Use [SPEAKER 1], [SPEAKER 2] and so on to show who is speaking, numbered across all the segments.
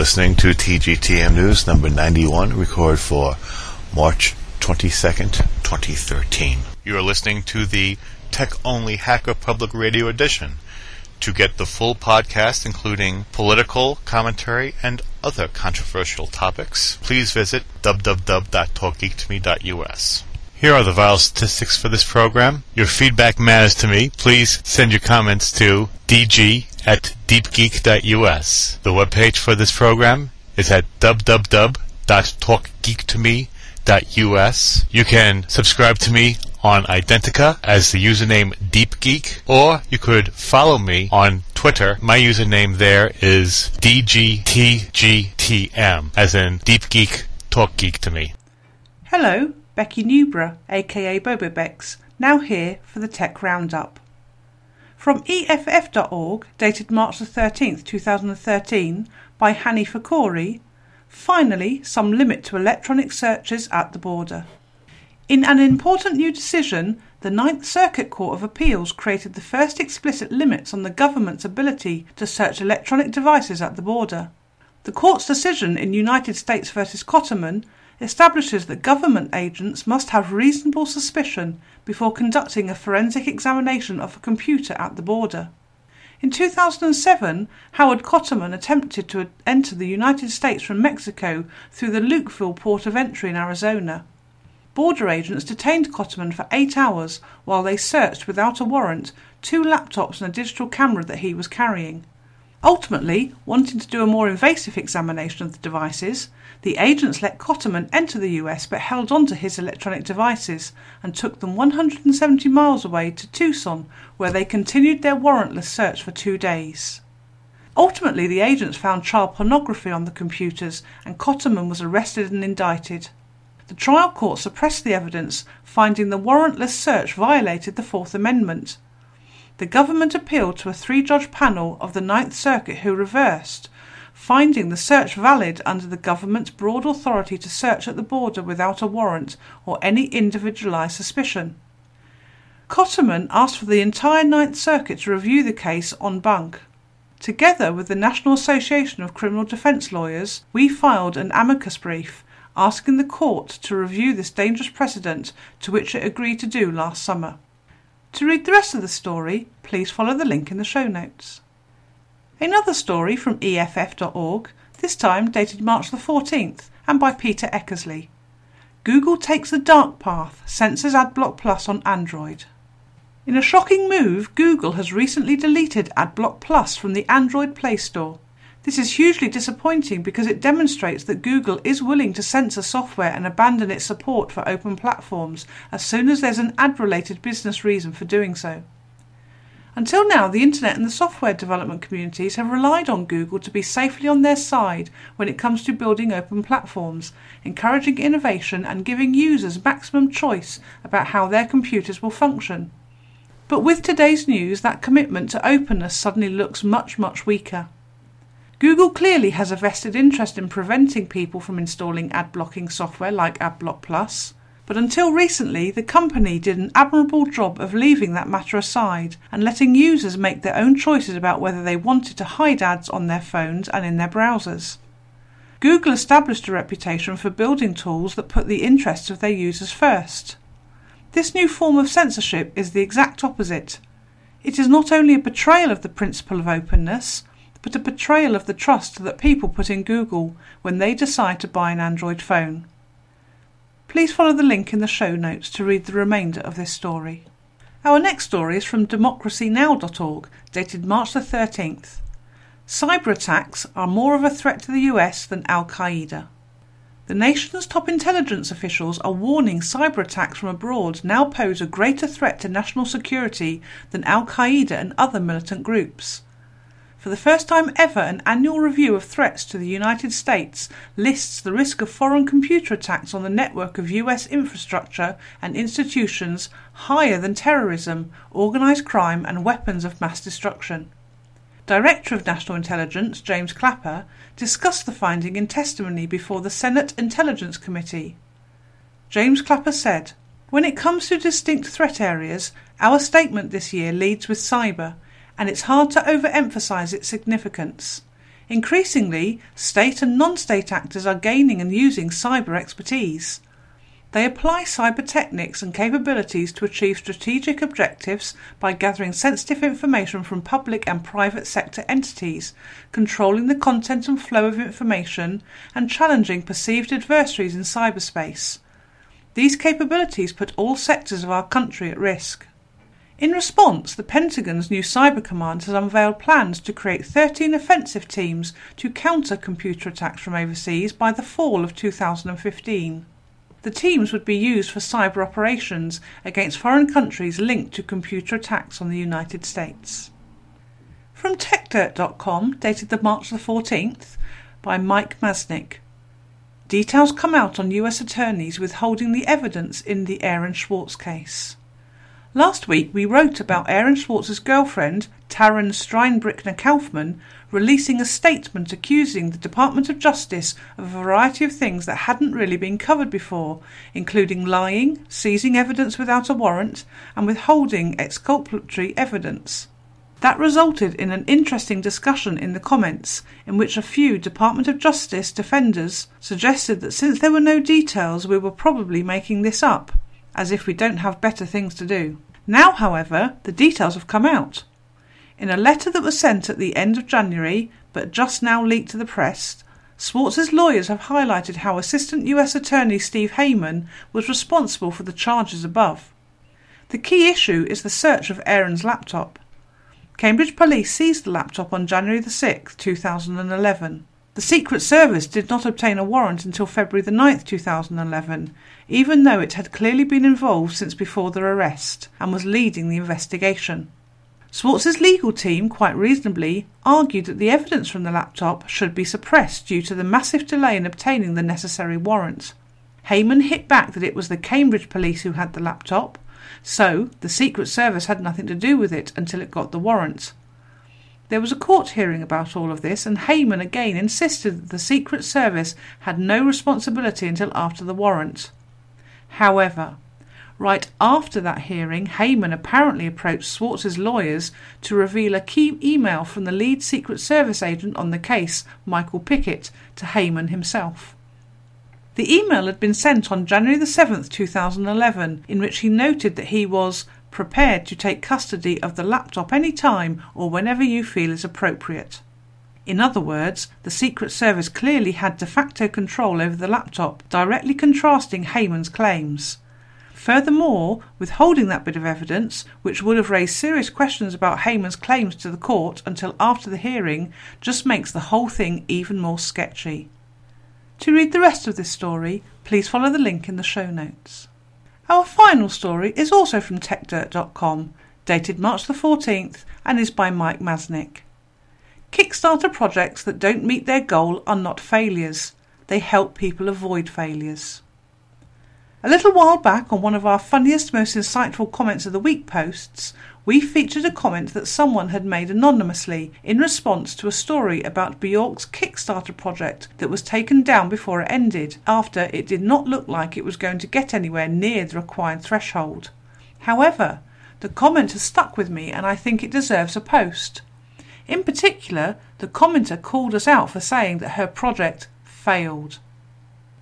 [SPEAKER 1] Listening to TGTM News number 91, record for March 22nd, 2013. You're listening to the Tech Only Hacker Public Radio Edition. To get the full podcast, including political commentary and other controversial topics, please visit www.talkgeektome.us. Here are the vital statistics for this program. Your feedback matters to me. Please send your comments to dg at deepgeek.us. The webpage for this program is at www.talkgeektome.us. You can subscribe to me on Identica as the username DeepGeek, or you could follow me on Twitter. My username there is DGTGTM, as in Deep Geek Talk Geek to me.
[SPEAKER 2] Hello, Becky Newborough, aka Bobobex, now here for the Tech Roundup. From EFF.org, dated March the 13th, 2013, by Hanni Fakhoury, finally some limit to electronic searches at the border. In an important new decision, the Ninth Circuit Court of Appeals created the first explicit limits on the government's ability to search electronic devices at the border. The court's decision in United States v. Cotterman establishes that government agents must have reasonable suspicion before conducting a forensic examination of a computer at the border. In 2007, Howard Cotterman attempted to enter the United States from Mexico through the Lukeville port of entry in Arizona. Border agents detained Cotterman for eight hours while they searched without a warrant two laptops and a digital camera that he was carrying. Ultimately, wanting to do a more invasive examination of the devices, the agents let Cotterman enter the US but held on to his electronic devices and took them 170 miles away to Tucson, where they continued their warrantless search for two days. Ultimately, the agents found child pornography on the computers and Cotterman was arrested and indicted. The trial court suppressed the evidence, finding the warrantless search violated the Fourth Amendment. The government appealed to a three judge panel of the Ninth Circuit who reversed, finding the search valid under the government's broad authority to search at the border without a warrant or any individualized suspicion. Cotterman asked for the entire Ninth Circuit to review the case en banc. Together with the National Association of Criminal Defense Lawyers, we filed an amicus brief asking the court to review this dangerous precedent to which it agreed to do last summer. To read the rest of the story, please follow the link in the show notes. Another story from EFF.org, this time dated March the 14th and by Peter Eckersley. Google takes the dark path, censors AdBlock Plus on Android. In a shocking move, Google has recently deleted AdBlock Plus from the Android Play Store. This is hugely disappointing because it demonstrates that Google is willing to censor software and abandon its support for open platforms as soon as there's an ad related business reason for doing so. Until now, the internet and the software development communities have relied on Google to be safely on their side when it comes to building open platforms, encouraging innovation and giving users maximum choice about how their computers will function. But with today's news, that commitment to openness suddenly looks much, much weaker. Google clearly has a vested interest in preventing people from installing ad blocking software like AdBlock Plus. But until recently, the company did an admirable job of leaving that matter aside and letting users make their own choices about whether they wanted to hide ads on their phones and in their browsers. Google established a reputation for building tools that put the interests of their users first. This new form of censorship is the exact opposite. It is not only a betrayal of the principle of openness, but a betrayal of the trust that people put in Google when they decide to buy an Android phone. Please follow the link in the show notes to read the remainder of this story. Our next story is from democracynow.org, dated March the 13th. Cyber attacks are more of a threat to the US than Al Qaeda. The nation's top intelligence officials are warning cyber attacks from abroad now pose a greater threat to national security than Al Qaeda and other militant groups. For the first time ever, an annual review of threats to the United States lists the risk of foreign computer attacks on the network of US infrastructure and institutions higher than terrorism, organised crime, and weapons of mass destruction. Director of National Intelligence, James Clapper, discussed the finding in testimony before the Senate Intelligence Committee. James Clapper said, When it comes to distinct threat areas, our statement this year leads with cyber and it's hard to overemphasize its significance. Increasingly, state and non state actors are gaining and using cyber expertise. They apply cyber techniques and capabilities to achieve strategic objectives by gathering sensitive information from public and private sector entities, controlling the content and flow of information, and challenging perceived adversaries in cyberspace. These capabilities put all sectors of our country at risk. In response, the Pentagon's new Cyber Command has unveiled plans to create 13 offensive teams to counter computer attacks from overseas by the fall of 2015. The teams would be used for cyber operations against foreign countries linked to computer attacks on the United States. From TechDirt.com, dated the March the 14th, by Mike Masnick. Details come out on US attorneys withholding the evidence in the Aaron Swartz case. Last week we wrote about Aaron Swartz's girlfriend, Taren Stinebrickner-Kauffman, releasing a statement accusing the Department of Justice of a variety of things that hadn't really been covered before, including lying, seizing evidence without a warrant, and withholding exculpatory evidence. That resulted in an interesting discussion in the comments, in which a few Department of Justice defenders suggested that since there were no details, we were probably making this up as if we don't have better things to do. Now, however, the details have come out. In a letter that was sent at the end of January, but just now leaked to the press, Swartz's lawyers have highlighted how Assistant US Attorney Steve Heymann was responsible for the charges above. The key issue is the search of Aaron's laptop. Cambridge Police seized the laptop on January 6, 2011. The Secret Service did not obtain a warrant until February 9, 2011, even though it had clearly been involved since before their arrest and was leading the investigation. Swartz's legal team, quite reasonably, argued that the evidence from the laptop should be suppressed due to the massive delay in obtaining the necessary warrant. Heymann hit back that it was the Cambridge police who had the laptop, so the Secret Service had nothing to do with it until it got the warrant. There was a court hearing about all of this, and Heymann again insisted that the Secret Service had no responsibility until after the warrant. However, right after that hearing, Heymann apparently approached Swartz's lawyers to reveal a key email from the lead Secret Service agent on the case, Michael Pickett, to Heymann himself. The email had been sent on January the 7th, 2011, in which he noted that he was prepared to take custody of the laptop any time or whenever you feel is appropriate. In other words, the Secret Service clearly had de facto control over the laptop, directly contrasting Heymann's claims. Furthermore, withholding that bit of evidence, which would have raised serious questions about Heymann's claims to the court until after the hearing, just makes the whole thing even more sketchy. To read the rest of this story, please follow the link in the show notes. Our final story is also from TechDirt.com, dated March the 14th, and is by Mike Masnick. Kickstarter projects that don't meet their goal are not failures. They help people avoid failures. A little while back on one of our funniest, most insightful comments of the week posts, we featured a comment that someone had made anonymously in response to a story about Bjork's Kickstarter project that was taken down before it ended, after it did not look like it was going to get anywhere near the required threshold. However, the comment has stuck with me and I think it deserves a post. In particular, the commenter called us out for saying that her project failed.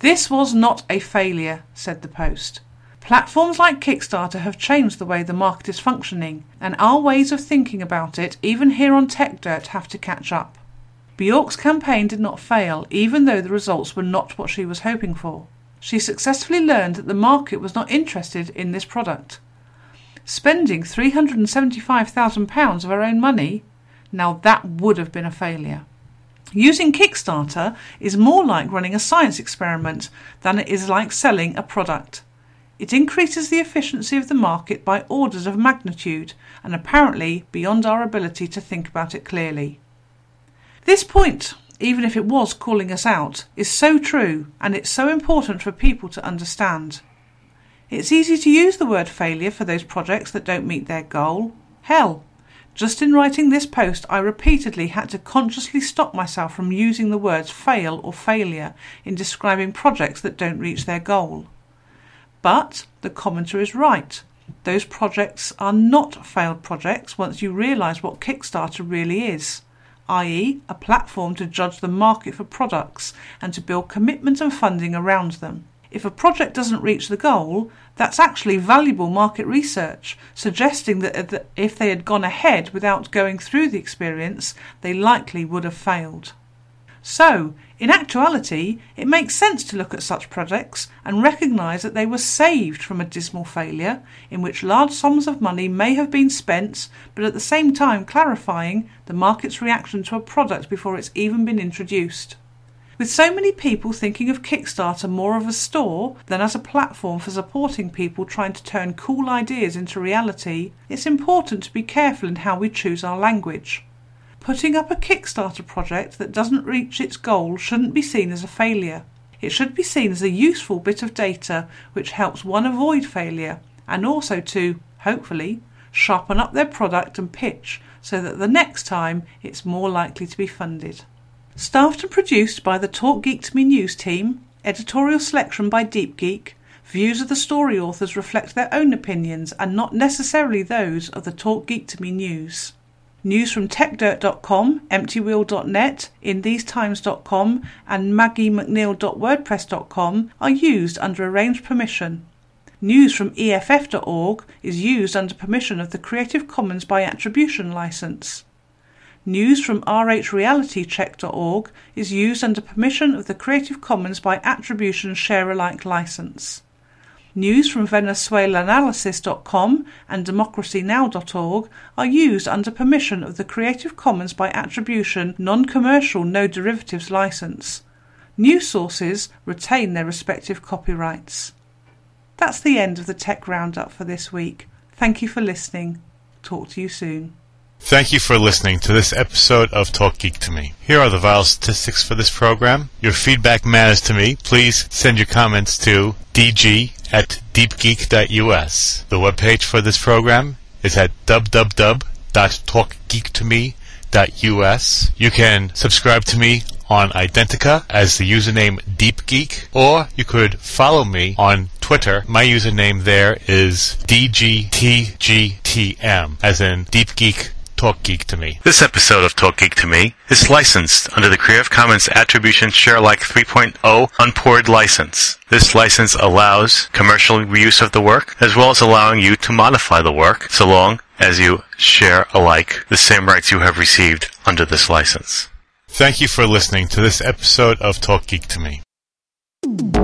[SPEAKER 2] This was not a failure, said the post. Platforms like Kickstarter have changed the way the market is functioning, and our ways of thinking about it, even here on Tech Dirt, have to catch up. Bjork's campaign did not fail, even though the results were not what she was hoping for. She successfully learned that the market was not interested in this product. Spending £375,000 of her own money, now that would have been a failure. Using Kickstarter is more like running a science experiment than it is like selling a product. It increases the efficiency of the market by orders of magnitude and apparently beyond our ability to think about it clearly. This point, even if it was calling us out, is so true and it's so important for people to understand. It's easy to use the word failure for those projects that don't meet their goal. Hell, just in writing this post, I repeatedly had to consciously stop myself from using the words fail or failure in describing projects that don't reach their goal. But the commenter is right. Those projects are not failed projects once you realise what Kickstarter really is. i.e., a platform to judge the market for products and to build commitment and funding around them. If a project doesn't reach the goal, that's actually valuable market research, suggesting uh, that if they had gone ahead without going through the experience, they likely would have failed. So, in actuality, it makes sense to look at such projects and recognise that they were saved from a dismal failure in which large sums of money may have been spent, but at the same time clarifying the market's reaction to a product before it's even been introduced. With so many people thinking of Kickstarter more of a store than as a platform for supporting people trying to turn cool ideas into reality, it's important to be careful in how we choose our language. Putting up a Kickstarter project that doesn't reach its goal shouldn't be seen as a failure. It should be seen as a useful bit of data which helps one avoid failure and also to, hopefully, sharpen up their product and pitch so that the next time it's more likely to be funded. Staffed and produced by the Talk Geek to Me news team, editorial selection by Deep Geek, views of the story authors reflect their own opinions and not necessarily those of the Talk Geek to Me news. News from techdirt.com, emptywheel.net, inthesetimes.com, and maggiemcneill.wordpress.com are used under arranged permission. News from EFF.org is used under permission of the Creative Commons by Attribution license. News from rhrealitycheck.org is used under permission of the Creative Commons by Attribution Share Alike license. News from VenezuelaAnalysis.com and DemocracyNow.org are used under permission of the Creative Commons by Attribution Non Commercial No Derivatives license. News sources retain their respective copyrights. That's the end of the Tech Roundup for this week. Thank you for listening. Talk to you soon.
[SPEAKER 1] Thank you for listening to this episode of Talk Geek to Me. Here are the vital statistics for this program. Your feedback matters to me. Please send your comments to dg at deepgeek.us. The webpage for this program is at www.talkgeektome.us. You can subscribe to me on Identica as the username DeepGeek, or you could follow me on Twitter. My username there is DGTGTM, as in DeepGeek Talk Geek to Me. This episode of Talk Geek to Me is licensed under the Creative Commons Attribution Share Alike 3.0 Unported license. This license allows commercial reuse of the work, as well as allowing you to modify the work, so long as you share alike the same rights you have received under this license. Thank you for listening to this episode of Talk Geek to Me.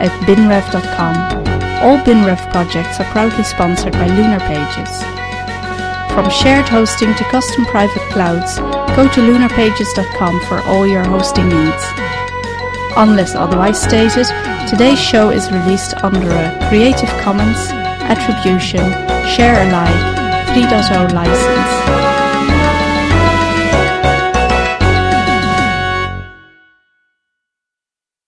[SPEAKER 3] at binrev.com. All BinRev projects are proudly sponsored by Lunar Pages. From shared hosting to custom private clouds, go to lunarpages.com for all your hosting needs. Unless otherwise stated, today's show is released under a Creative Commons Attribution Share Alike 3.0 license.